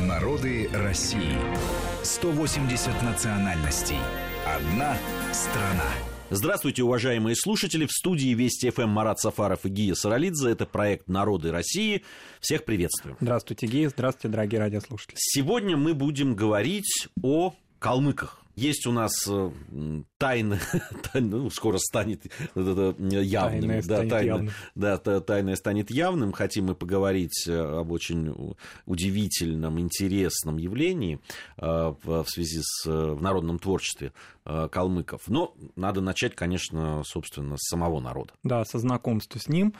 Народы России. 180 национальностей. Одна страна. Здравствуйте, уважаемые слушатели. В студии Вести ФМ Марат Сафаров и Гия Саралидзе. Это проект «Народы России». Всех приветствую. Здравствуйте, Гия. Здравствуйте, дорогие радиослушатели. Сегодня мы будем говорить о калмыках. Есть у нас э, тайна, ну, скоро станет явным. Тайное да, станет тайна, явным. Да, та- тайное станет явным. Хотим мы поговорить э, об очень удивительном, интересном явлении э, в связи с э, в народном творчестве э, калмыков. Но надо начать, конечно, собственно, с самого народа. Да, со знакомства с ним,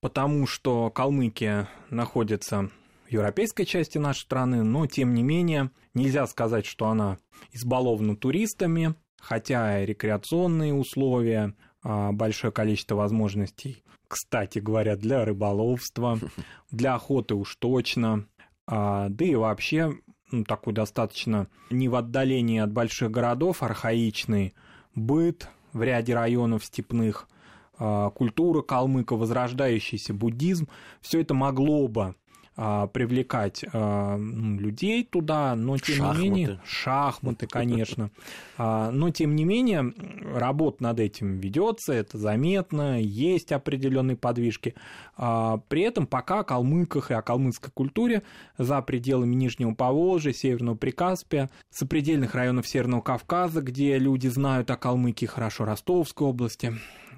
потому что Калмыкия находится в европейской части нашей страны, но тем не менее нельзя сказать, что она избалована туристами, хотя и рекреационные условия, а, большое количество возможностей, кстати говоря, для рыболовства, для охоты уж точно, а, да и вообще ну, такой достаточно не в отдалении от больших городов архаичный быт в ряде районов степных, а, культура калмыка, возрождающийся буддизм, все это могло бы привлекать а, ну, людей туда, но тем Шахматы. не менее шахматы, конечно, А, но тем не менее работа над этим ведется, это заметно, есть определенные подвижки. А, При этом пока о калмыках и о калмыцкой культуре за пределами Нижнего Поволжья, Северного Прикаспия, сопредельных районов Северного Кавказа, где люди знают о Калмыкии хорошо, Ростовской области,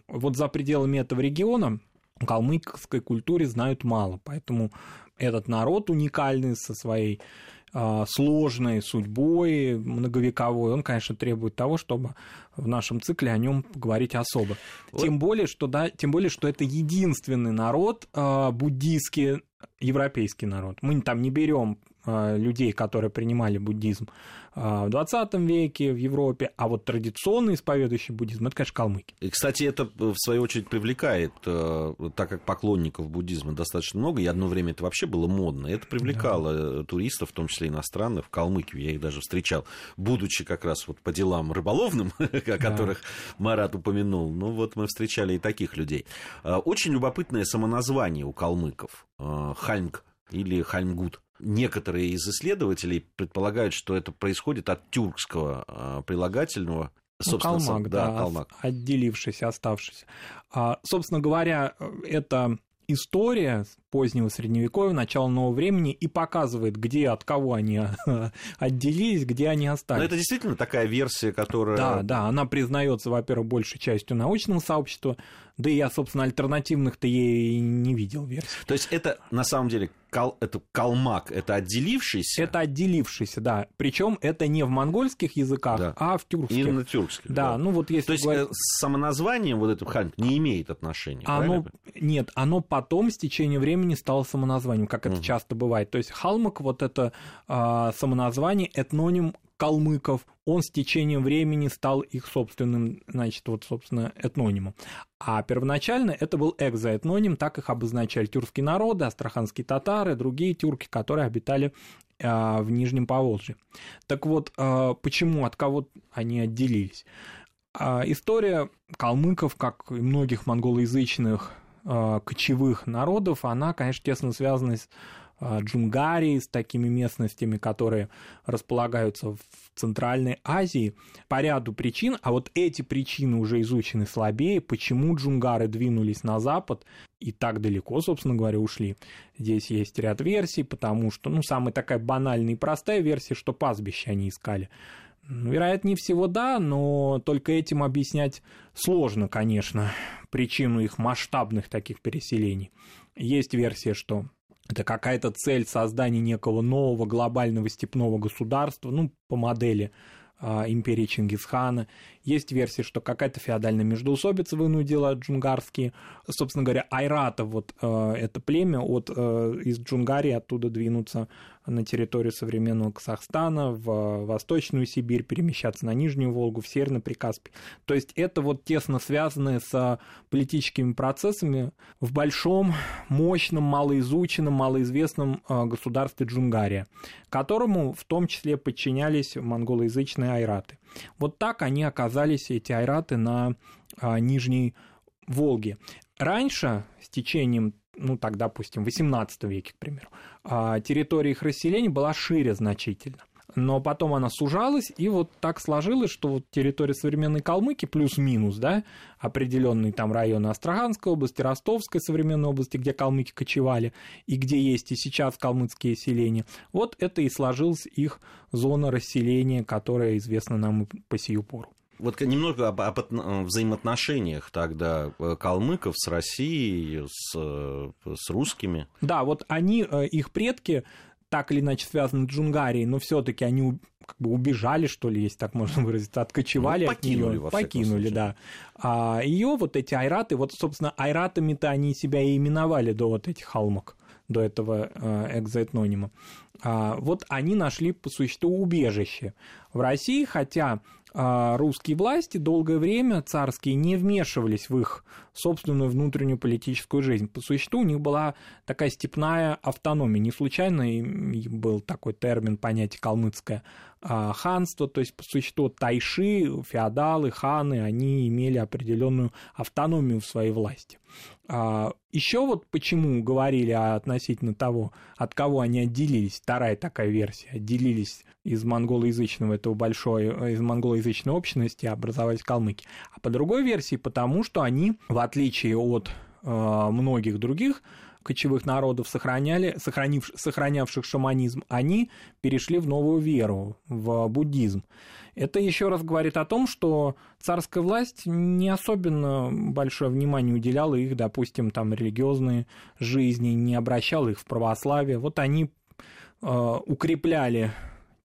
вот за пределами этого региона калмыцкой культуре знают мало, поэтому этот народ уникальный со своей а, сложной судьбой, многовековой, он, конечно, требует того, чтобы в нашем цикле о нем поговорить особо. Вот. Тем более, что да, тем более, что это единственный народ а, буддийский, европейский народ. Мы там не берем людей, которые принимали буддизм а, в 20 веке в Европе, а вот традиционно исповедующий буддизм, это, конечно, калмыки. И, кстати, это, в свою очередь, привлекает, э, так как поклонников буддизма достаточно много, и одно время это вообще было модно, это привлекало э, туристов, в том числе иностранных, в Калмыкию. Я их даже встречал, будучи как раз вот по делам рыболовным, о которых Марат упомянул. Ну, вот мы встречали и таких людей. Э, Очень любопытное самоназвание у калмыков. э, Хальмг или Хальмгут. Некоторые из исследователей предполагают, что это происходит от тюркского э, прилагательного. Ну, собственно, сам- калмак, да, калмак. отделившийся, оставшийся. А, собственно говоря, это история позднего средневековья, начала нового времени и показывает, где от кого они отделились, где они Но остались. это действительно такая версия, которая... Да, да, она признается, во-первых, большей частью научного сообщества, да и я, собственно, альтернативных-то ей не видел версий. То есть это на самом деле кал... это калмак, это отделившийся Это отделившийся, да. Причем это не в монгольских языках, Да. а в тюркских. именно тюркский. Да, ну вот если То есть говорить- э, с самоназванием вот этого хальм не имеет отношения. Оно, правильно? нет, оно потом с течением времени стало самоназванием, как это Мгм. часто бывает. То есть Халмак, вот это а, самоназвание, этноним калмыков, он с течением времени стал их собственным, значит, вот, собственно, этнонимом. А первоначально это был экзоэтноним, так их обозначали тюркские народы, астраханские татары, другие тюрки, которые обитали а, в Нижнем Поволжье. Так вот, а, почему, от кого они отделились? А, История калмыков, как и многих монголоязычных кочевых народов, она, конечно, тесно связана с а, Джунгарией, с такими местностями, которые располагаются в Центральной Азии по ряду причин, а вот эти причины уже изучены слабее, почему джунгары двинулись на запад и так далеко, собственно говоря, ушли. Здесь есть ряд версий, потому что, ну, самая такая банальная и простая версия, что пастбище они искали. Ну, Вероятнее всего, да, но только этим объяснять сложно, конечно, причину их масштабных таких переселений. Есть версия, что это какая-то цель создания некого нового глобального степного государства, ну, по модели а, империи Чингисхана. Есть версия, что какая-то феодальная междоусобица вынудила джунгарские, собственно говоря, айратов, вот э, это племя от, э, из Джунгарии оттуда двинуться на территорию современного Казахстана, в Восточную Сибирь, перемещаться на Нижнюю Волгу, в Северный Прикаспий. То есть это вот тесно связанное с политическими процессами в большом, мощном, малоизученном, малоизвестном э, государстве Джунгария, которому в том числе подчинялись монголоязычные айраты. Вот так они оказались, эти айраты, на а, Нижней Волге. раньше, с течением ну так, допустим, в XVIII веке, к примеру, а, территория их расселения была шире значительно но потом она сужалась, и вот так сложилось, что вот территория современной Калмыки плюс-минус, да, определенные там районы Астраханской области, Ростовской современной области, где калмыки кочевали, и где есть и сейчас калмыцкие селения, вот это и сложилась их зона расселения, которая известна нам по сию пору. Вот немного об, об взаимоотношениях тогда э, калмыков с Россией, с, э, с русскими. Да, вот они, э, их предки так или иначе связаны с Джунгарией, но все-таки они как бы убежали, что ли, если так можно выразиться, откочевали ну, покинули, от нее, покинули, да. А ее вот эти айраты, вот, собственно, айратами-то они себя и именовали до вот этих холмок, до этого э, экзоэтнонима. А, вот они нашли по существу убежище в России, хотя а, русские власти долгое время царские не вмешивались в их собственную внутреннюю политическую жизнь. По существу у них была такая степная автономия. Не случайно был такой термин, понятие калмыцкое а, ханство, то есть по существу тайши, феодалы, ханы, они имели определенную автономию в своей власти. Еще вот почему говорили относительно того, от кого они отделились, вторая такая версия, отделились из монголоязычного этого большой, из монголоязычной общности, образовались калмыки. А по другой версии, потому что они, в отличие от э, многих других кочевых народов, сохраняли, сохранив, сохранявших шаманизм, они перешли в новую веру, в буддизм. Это еще раз говорит о том, что царская власть не особенно большое внимание уделяла их, допустим, там религиозной жизни, не обращала их в православие. Вот они э, укрепляли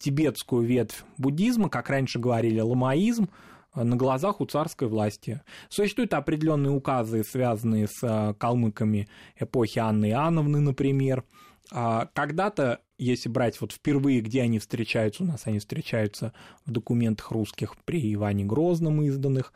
тибетскую ветвь буддизма, как раньше говорили, ламаизм, э, на глазах у царской власти. Существуют определенные указы, связанные с э, калмыками эпохи Анны Иоанновны, например. А когда-то, если брать вот впервые, где они встречаются, у нас они встречаются в документах русских при Иване Грозном изданных,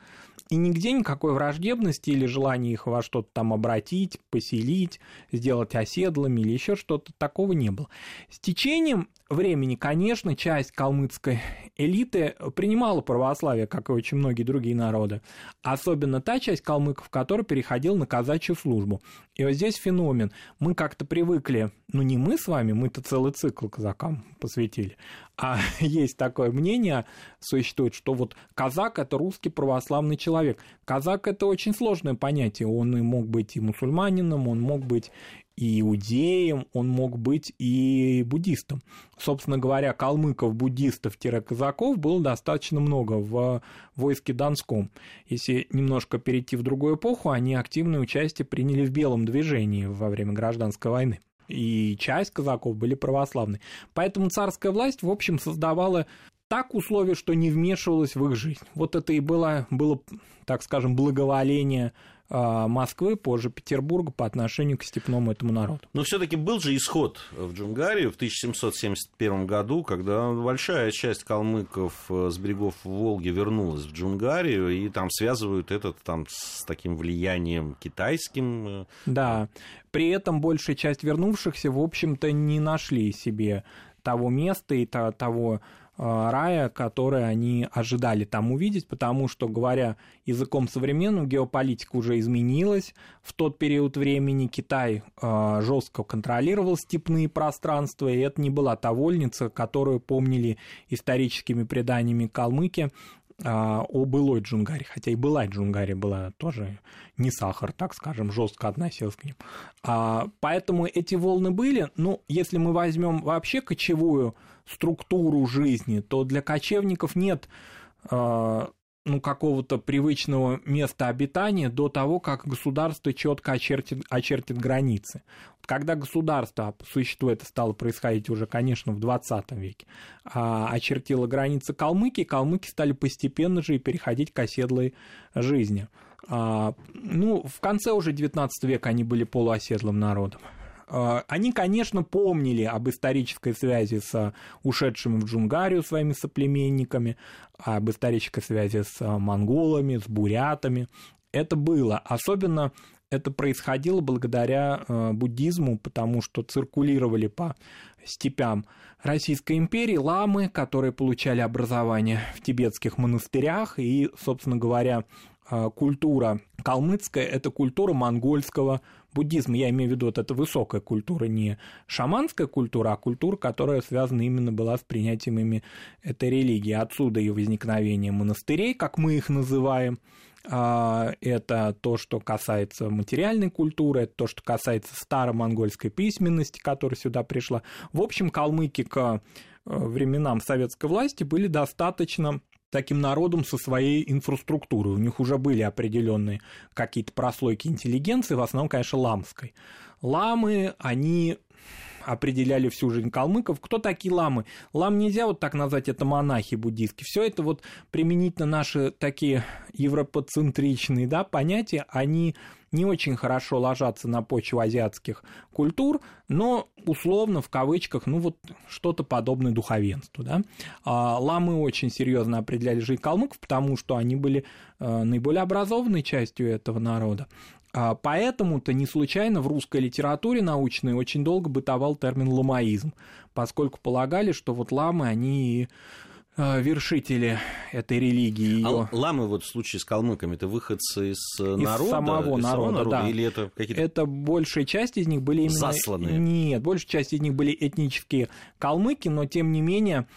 и нигде никакой враждебности или желания их во что-то там обратить, поселить, сделать оседлыми или еще что-то такого не было. С течением времени, конечно, часть калмыцкой элиты принимала православие, как и очень многие другие народы. Особенно та часть калмыков, которая переходила на казачью службу. И вот здесь феномен. Мы как-то привыкли, ну не мы с вами, мы-то целый цикл казакам посвятили, а есть такое мнение, существует, что вот казак – это русский православный человек. Казак – это очень сложное понятие. Он и мог быть и мусульманином, он мог быть и иудеем, он мог быть и буддистом. Собственно говоря, калмыков, буддистов-казаков было достаточно много в войске Донском. Если немножко перейти в другую эпоху, они активное участие приняли в белом движении во время гражданской войны и часть казаков были православны. Поэтому царская власть, в общем, создавала так условия, что не вмешивалась в их жизнь. Вот это и было, было так скажем, благоволение Москвы, позже Петербурга по отношению к степному этому народу. Но все-таки был же исход в Джунгарию в 1771 году, когда большая часть калмыков э, с берегов Волги вернулась в Джунгарию, и там связывают это там, с таким влиянием китайским. Э. Да, при этом большая часть вернувшихся, в общем-то, не нашли себе того места и того рая, который они ожидали там увидеть, потому что, говоря языком современным, геополитика уже изменилась. В тот период времени Китай э, жестко контролировал степные пространства, и это не была та вольница, которую помнили историческими преданиями калмыки о былой Джунгаре, хотя и была Джунгари была тоже не сахар, так скажем, жестко относилась к ним. А, поэтому эти волны были. Ну, если мы возьмем вообще кочевую структуру жизни, то для кочевников нет а, ну, какого-то привычного места обитания до того, как государство четко очертит, очертит границы. Когда государство, по это стало происходить уже, конечно, в 20 веке, а, очертило границы Калмыкии, калмыки стали постепенно же и переходить к оседлой жизни. А, ну, в конце уже 19 века они были полуоседлым народом. А, они, конечно, помнили об исторической связи с ушедшими в Джунгарию своими соплеменниками, об исторической связи с монголами, с бурятами. Это было. Особенно это происходило благодаря э, буддизму, потому что циркулировали по степям Российской империи ламы, которые получали образование в тибетских монастырях, и, собственно говоря, культура калмыцкая – это культура монгольского буддизма. Я имею в виду, вот это высокая культура, не шаманская культура, а культура, которая связана именно была с принятием ими этой религии. Отсюда и возникновение монастырей, как мы их называем, а, это то, что касается материальной культуры, это то, что касается старомонгольской письменности, которая сюда пришла. В общем, калмыки к э, временам советской власти были достаточно таким народом со своей инфраструктурой. У них уже были определенные какие-то прослойки интеллигенции, в основном, конечно, ламской. Ламы, они определяли всю жизнь калмыков. Кто такие ламы? Лам нельзя вот так назвать, это монахи буддистские. Все это вот применительно наши такие европоцентричные да, понятия, они не очень хорошо ложатся на почву азиатских культур, но условно, в кавычках, ну вот что-то подобное духовенству. Да? А ламы очень серьезно определяли жизнь калмыков, потому что они были э, наиболее образованной частью этого народа. А поэтому-то не случайно в русской литературе научной очень долго бытовал термин ламаизм, поскольку полагали, что вот ламы, они а, вершители этой религии. А ламы вот в случае с калмыками это выходцы из, из народа, самого из народа, самого народа да. или это какие-то это большая часть из них были именно засланные? Нет, большая часть из них были этнические калмыки, но тем не менее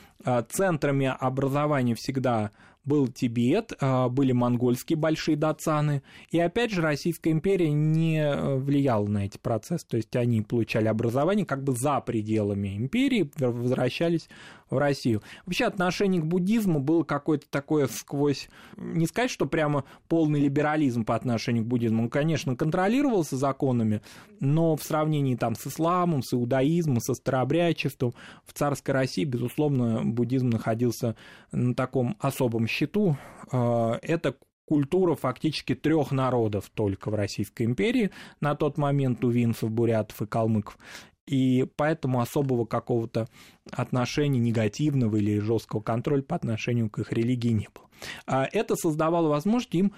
центрами образования всегда был Тибет, а, были монгольские большие датсаны, и опять же Российская империя не э, влияла на эти процессы, то есть они получали образование как бы за пределами империи, возвращались в Россию. Вообще отношение к буддизму было какое-то такое сквозь, не сказать, что прямо полный либерализм по отношению к буддизму, он, конечно, контролировался законами, но в сравнении там с исламом, с иудаизмом, со старообрядчеством в царской России, безусловно, буддизм находился на таком особом счету. А, это культура фактически трех народов только в Российской империи на тот момент у винцев, бурятов и калмыков и поэтому особого какого-то отношения негативного или жесткого контроля по отношению к их религии не было. А это создавало возможность им,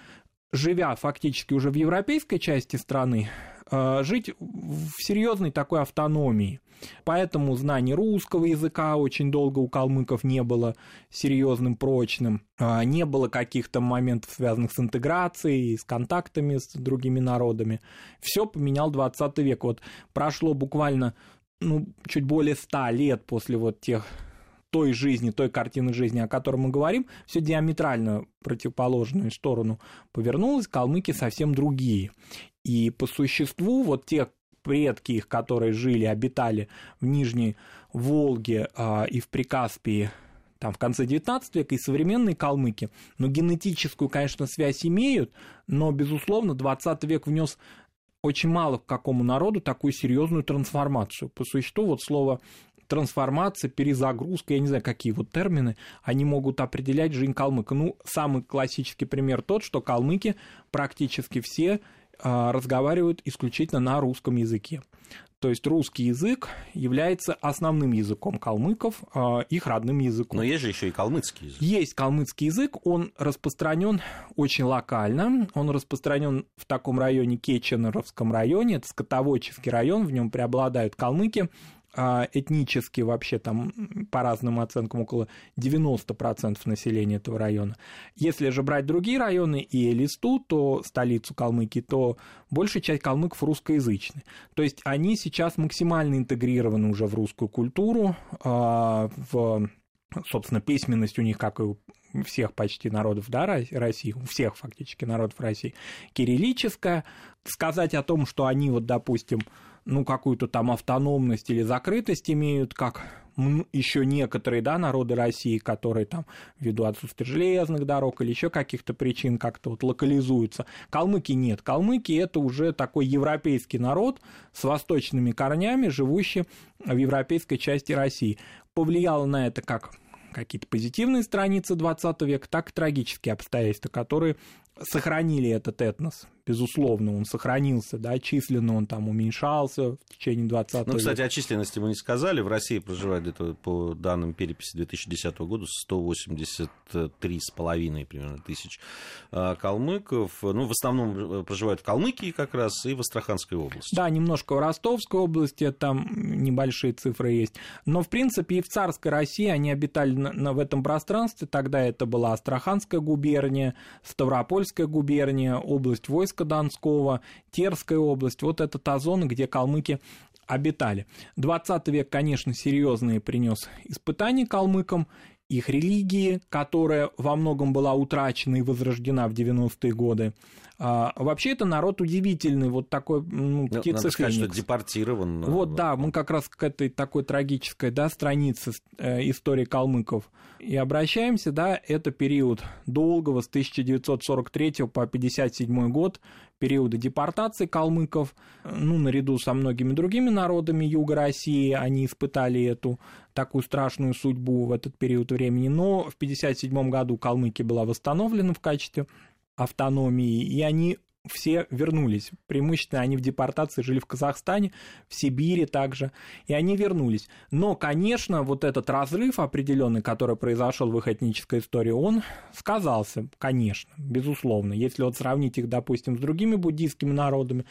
живя фактически уже в европейской части страны, а, жить в серьезной такой автономии. Поэтому знание русского языка очень долго у калмыков не было серьезным, прочным. А, не было каких-то моментов, связанных с интеграцией, с контактами с другими народами. Все поменял 20 век. Вот прошло буквально ну, чуть более 100 лет после вот тех той жизни, той картины жизни, о которой мы говорим, все диаметрально противоположную сторону повернулось, калмыки совсем другие. И по существу вот те предки их, которые жили, обитали в Нижней Волге а, и в Прикаспии там, в конце XIX века и современные калмыки, но генетическую, конечно, связь имеют, но, безусловно, 20 век внес очень мало к какому народу такую серьезную трансформацию. По существу вот слово трансформация, перезагрузка, я не знаю, какие вот термины, они могут определять жизнь калмыка. Ну, самый классический пример тот, что калмыки практически все а, разговаривают исключительно на русском языке. То есть русский язык является основным языком калмыков, а, их родным языком. Но есть же еще и калмыцкий язык. Есть калмыцкий язык, он распространен очень локально. Он распространен в таком районе Кеченоровском районе, это скотоводческий район, в нем преобладают калмыки. А этнически вообще там по разным оценкам около 90% населения этого района. Если же брать другие районы и Элисту, то столицу Калмыкии, то большая часть калмыков русскоязычны. То есть они сейчас максимально интегрированы уже в русскую культуру, а, в, собственно, письменность у них, как и у всех почти народов да, России, у всех фактически народов России, кириллическая. Сказать о том, что они, вот, допустим, ну, какую-то там автономность или закрытость имеют, как еще некоторые да, народы России, которые там ввиду отсутствия железных дорог или еще каких-то причин как-то вот локализуются. Калмыки нет. Калмыки это уже такой европейский народ с восточными корнями, живущий в европейской части России. Повлияло на это как какие-то позитивные страницы 20 века, так и трагические обстоятельства, которые сохранили этот этнос безусловно, он сохранился, да, численно он там уменьшался в течение 20 Ну, кстати, о численности мы не сказали. В России проживает где-то по данным переписи 2010 года 183,5 примерно тысяч а, калмыков. Ну, в основном э, проживают в Калмыкии как раз и в Астраханской области. Да, немножко в Ростовской области, там небольшие цифры есть. Но, в принципе, и в царской России они обитали на, на, в этом пространстве. Тогда это была Астраханская губерния, Ставропольская губерния, область войска Донского, Терская область. Вот это та зона, где калмыки обитали. 20 век, конечно, серьезные принес испытания калмыкам, их религии, которая во многом была утрачена и возрождена в 90-е годы. А, вообще это народ удивительный, вот такой ну, птицефеникс. Надо сказать, что депортирован. Вот, да, мы как раз к этой такой трагической да, странице э, истории калмыков и обращаемся, да, это период долгого, с 1943 по 1957 год, периода депортации калмыков, ну, наряду со многими другими народами Юга России, они испытали эту такую страшную судьбу в этот период времени, но в 1957 году Калмыкия была восстановлена в качестве автономии, и они все вернулись. Преимущественно они в депортации жили в Казахстане, в Сибири также, и они вернулись. Но, конечно, вот этот разрыв определенный, который произошел в их этнической истории, он сказался, конечно, безусловно. Если вот сравнить их, допустим, с другими буддийскими народами,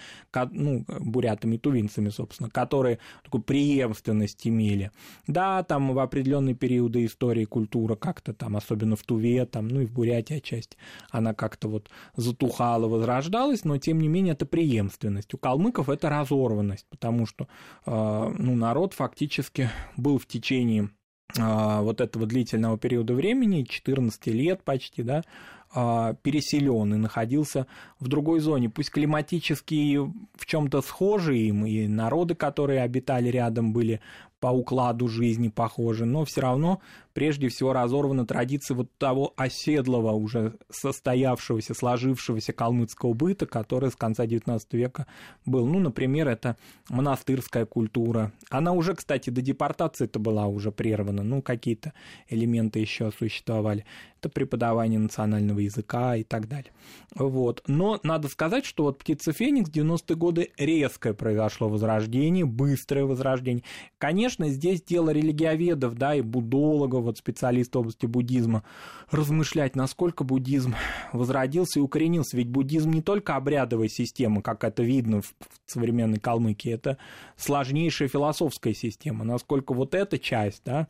ну, бурятами тувинцами, собственно, которые такую преемственность имели. Да, там в определенные периоды истории культура как-то там, особенно в Туве, там, ну и в Бурятии отчасти, она как-то вот затухала, возрождалась, осталось, но тем не менее это преемственность. У калмыков это разорванность, потому что э, ну, народ фактически был в течение э, вот этого длительного периода времени, 14 лет почти, да, э, переселен и находился в другой зоне, пусть климатически в чем-то схожие им, и народы, которые обитали рядом, были по укладу жизни похожи, но все равно прежде всего разорвана традиция вот того оседлого, уже состоявшегося, сложившегося калмыцкого быта, который с конца XIX века был. Ну, например, это монастырская культура. Она уже, кстати, до депортации это была уже прервана, ну, какие-то элементы еще существовали. Это преподавание национального языка и так далее. Вот. Но надо сказать, что вот «Птица Феникс» в 90-е годы резкое произошло возрождение, быстрое возрождение. Конечно, здесь дело религиоведов, да, и буддологов, вот специалист в области буддизма, размышлять, насколько буддизм возродился и укоренился. Ведь буддизм не только обрядовая система, как это видно в современной Калмыкии, это сложнейшая философская система. Насколько вот эта часть, да,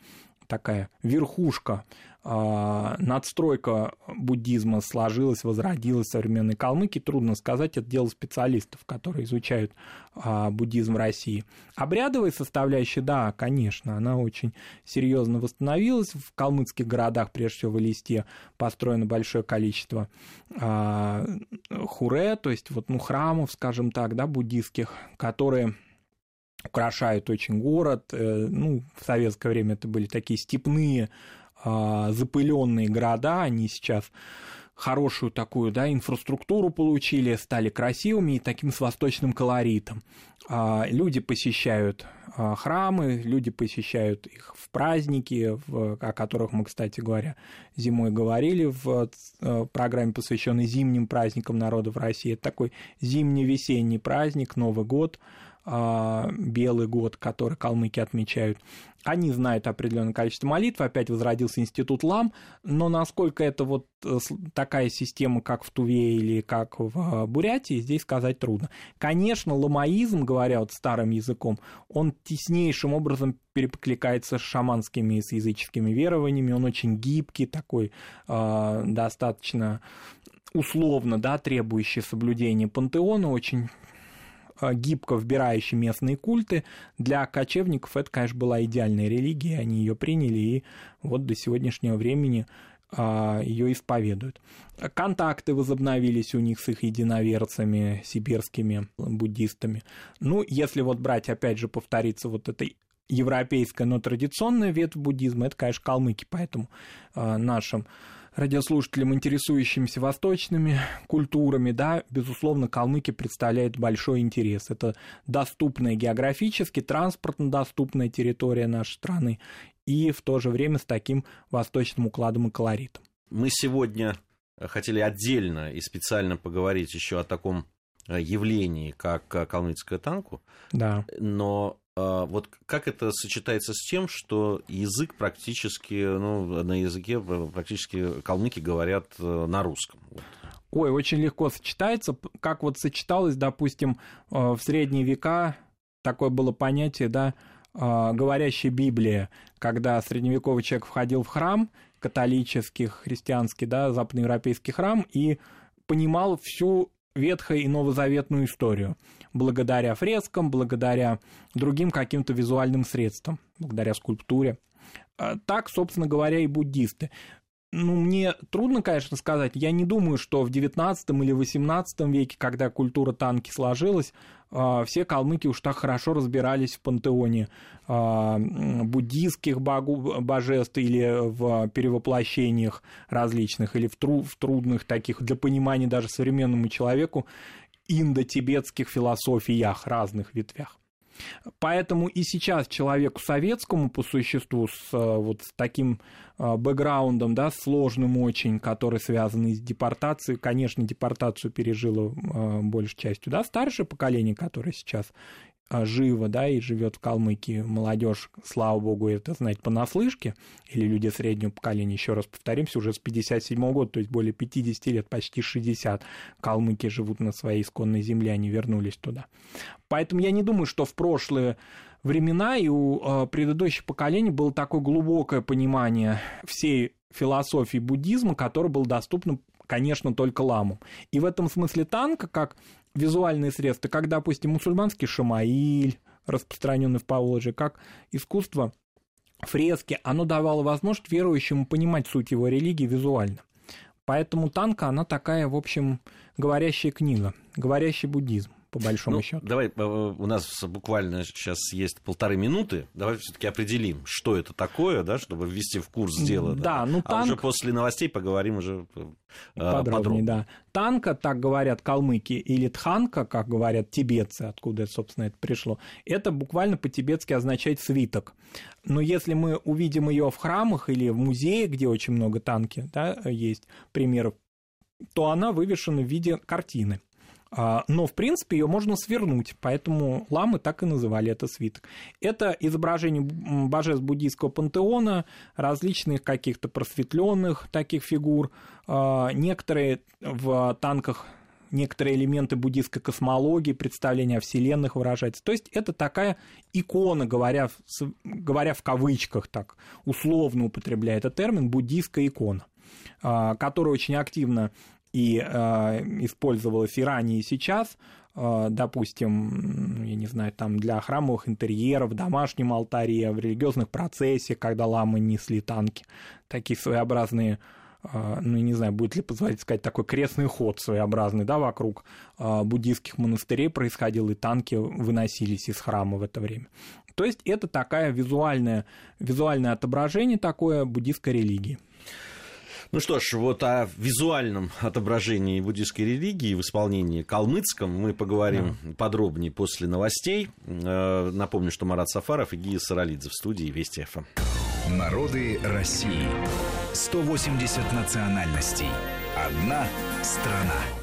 такая верхушка а, надстройка буддизма сложилась, возродилась в современной Калмыкии, трудно сказать, это дело специалистов, которые изучают а, буддизм в России. Обрядовая составляющая, да, конечно, она очень серьезно восстановилась. В калмыцких городах, прежде всего в Элисте, построено большое количество а, хуре, то есть вот, ну, храмов, скажем так, да, буддийских, которые украшают очень город. Э, ну, в советское время это были такие степные а, запыленные города, они сейчас хорошую такую да, инфраструктуру получили, стали красивыми и таким с восточным колоритом. А, люди посещают а, храмы, люди посещают их в праздники, о которых мы, кстати говоря, зимой говорили в э, программе, посвященной зимним праздникам народов России. Это такой зимний-весенний праздник, Новый год – белый год, который калмыки отмечают. Они знают определенное количество молитв, опять возродился институт лам, но насколько это вот э, такая система, как в Туве или как в а, Бурятии, здесь сказать трудно. Конечно, ламаизм, говоря вот старым языком, он теснейшим образом перекликается с шаманскими и с языческими верованиями, он очень гибкий, такой э, достаточно условно, да, требующий соблюдения пантеона, очень Э, гибко вбирающий местные культы. Для кочевников это, конечно, была идеальная религия, они ее приняли и вот до сегодняшнего времени а, ее исповедуют. Контакты возобновились у них с их единоверцами, сибирскими буддистами. Ну, если вот брать, опять же, повториться вот этой европейская, но традиционная ветвь буддизма, это, конечно, калмыки, поэтому э, нашим радиослушателям, интересующимся восточными культурами, да, безусловно, калмыки представляют большой интерес. Это доступная географически, транспортно доступная территория нашей страны и в то же время с таким восточным укладом и колоритом. Мы сегодня хотели отдельно и специально поговорить еще о таком явлении, как калмыцкая танку. Да. Но вот как это сочетается с тем, что язык практически, ну, на языке практически калмыки говорят на русском? Ой, очень легко сочетается, как вот сочеталось, допустим, в средние века такое было понятие, да, говорящая Библия, когда средневековый человек входил в храм, католический, христианский, да, западноевропейский храм, и понимал всю ветхую и новозаветную историю, благодаря фрескам, благодаря другим каким-то визуальным средствам, благодаря скульптуре. А так, собственно говоря, и буддисты. Ну, мне трудно, конечно, сказать. Я не думаю, что в XIX или XVIII веке, когда культура танки сложилась, а, все калмыки уж так хорошо разбирались в пантеоне а, буддийских божеств или в перевоплощениях различных, или в, тру в трудных таких, для понимания даже современному человеку, индо-тибетских философиях, разных ветвях. Поэтому и сейчас человеку советскому по существу с э, вот с таким э, бэкграундом, да, сложным очень, который связан с депортацией, конечно, депортацию пережило э, большей частью, да, старшее поколение, которое сейчас живо, да, и живет в Калмыкии молодежь, слава богу, это знать понаслышке, или люди среднего поколения, еще раз повторимся, уже с 57 -го года, то есть более 50 лет, почти 60, калмыки живут на своей исконной земле, они вернулись туда. Поэтому я не думаю, что в прошлые времена и у э, предыдущих поколений было такое глубокое понимание всей философии буддизма, которое было доступно, конечно, только ламу. И в этом смысле танка, как визуальные средства, как, допустим, мусульманский шамаиль, распространенный в Поволжье, как искусство фрески, оно давало возможность верующему понимать суть его религии визуально. Поэтому танка, она такая, в общем, говорящая книга, говорящий буддизм по большому ну, счету. Давай, э, у нас буквально сейчас есть полторы минуты. Давай все-таки определим, что это такое, да, чтобы ввести в курс дела. Да, да. ну танк... А уже после новостей поговорим уже э, подробнее. подробнее. Да. Танка, так говорят калмыки, или тханка, как говорят тибетцы, откуда, собственно, это пришло, это буквально по-тибетски означает свиток. Но если мы увидим ее в храмах или в музее, где очень много танки, да, есть примеров, то она вывешена в виде картины. А, но, в принципе, ее можно свернуть, поэтому ламы так и называли это свиток. Это изображение божеств буддийского пантеона, различных каких-то просветленных таких фигур. А, некоторые в танках некоторые элементы буддийской космологии, представления о вселенных выражаются. То есть это такая икона, говоря, говоря в кавычках так, условно употребляя этот термин, буддийская икона а, которая очень активно и э, использовалась и ранее, и сейчас, э, допустим, я не знаю, там для храмовых интерьеров, в домашнем алтаре, в религиозных процессиях, когда ламы несли танки, такие своеобразные э, ну, не знаю, будет ли позволить сказать, такой крестный ход своеобразный, да, вокруг э, буддийских монастырей происходил, и танки выносились из храма в это время. То есть это такая визуальное, визуальное отображение такое буддийской религии. Ну что ж, вот о визуальном отображении буддийской религии в исполнении калмыцком мы поговорим да. подробнее после новостей. Э, напомню, что Марат Сафаров и Гия Саралидзе в студии Вести ФМ. Народы России. 180 национальностей. Одна страна.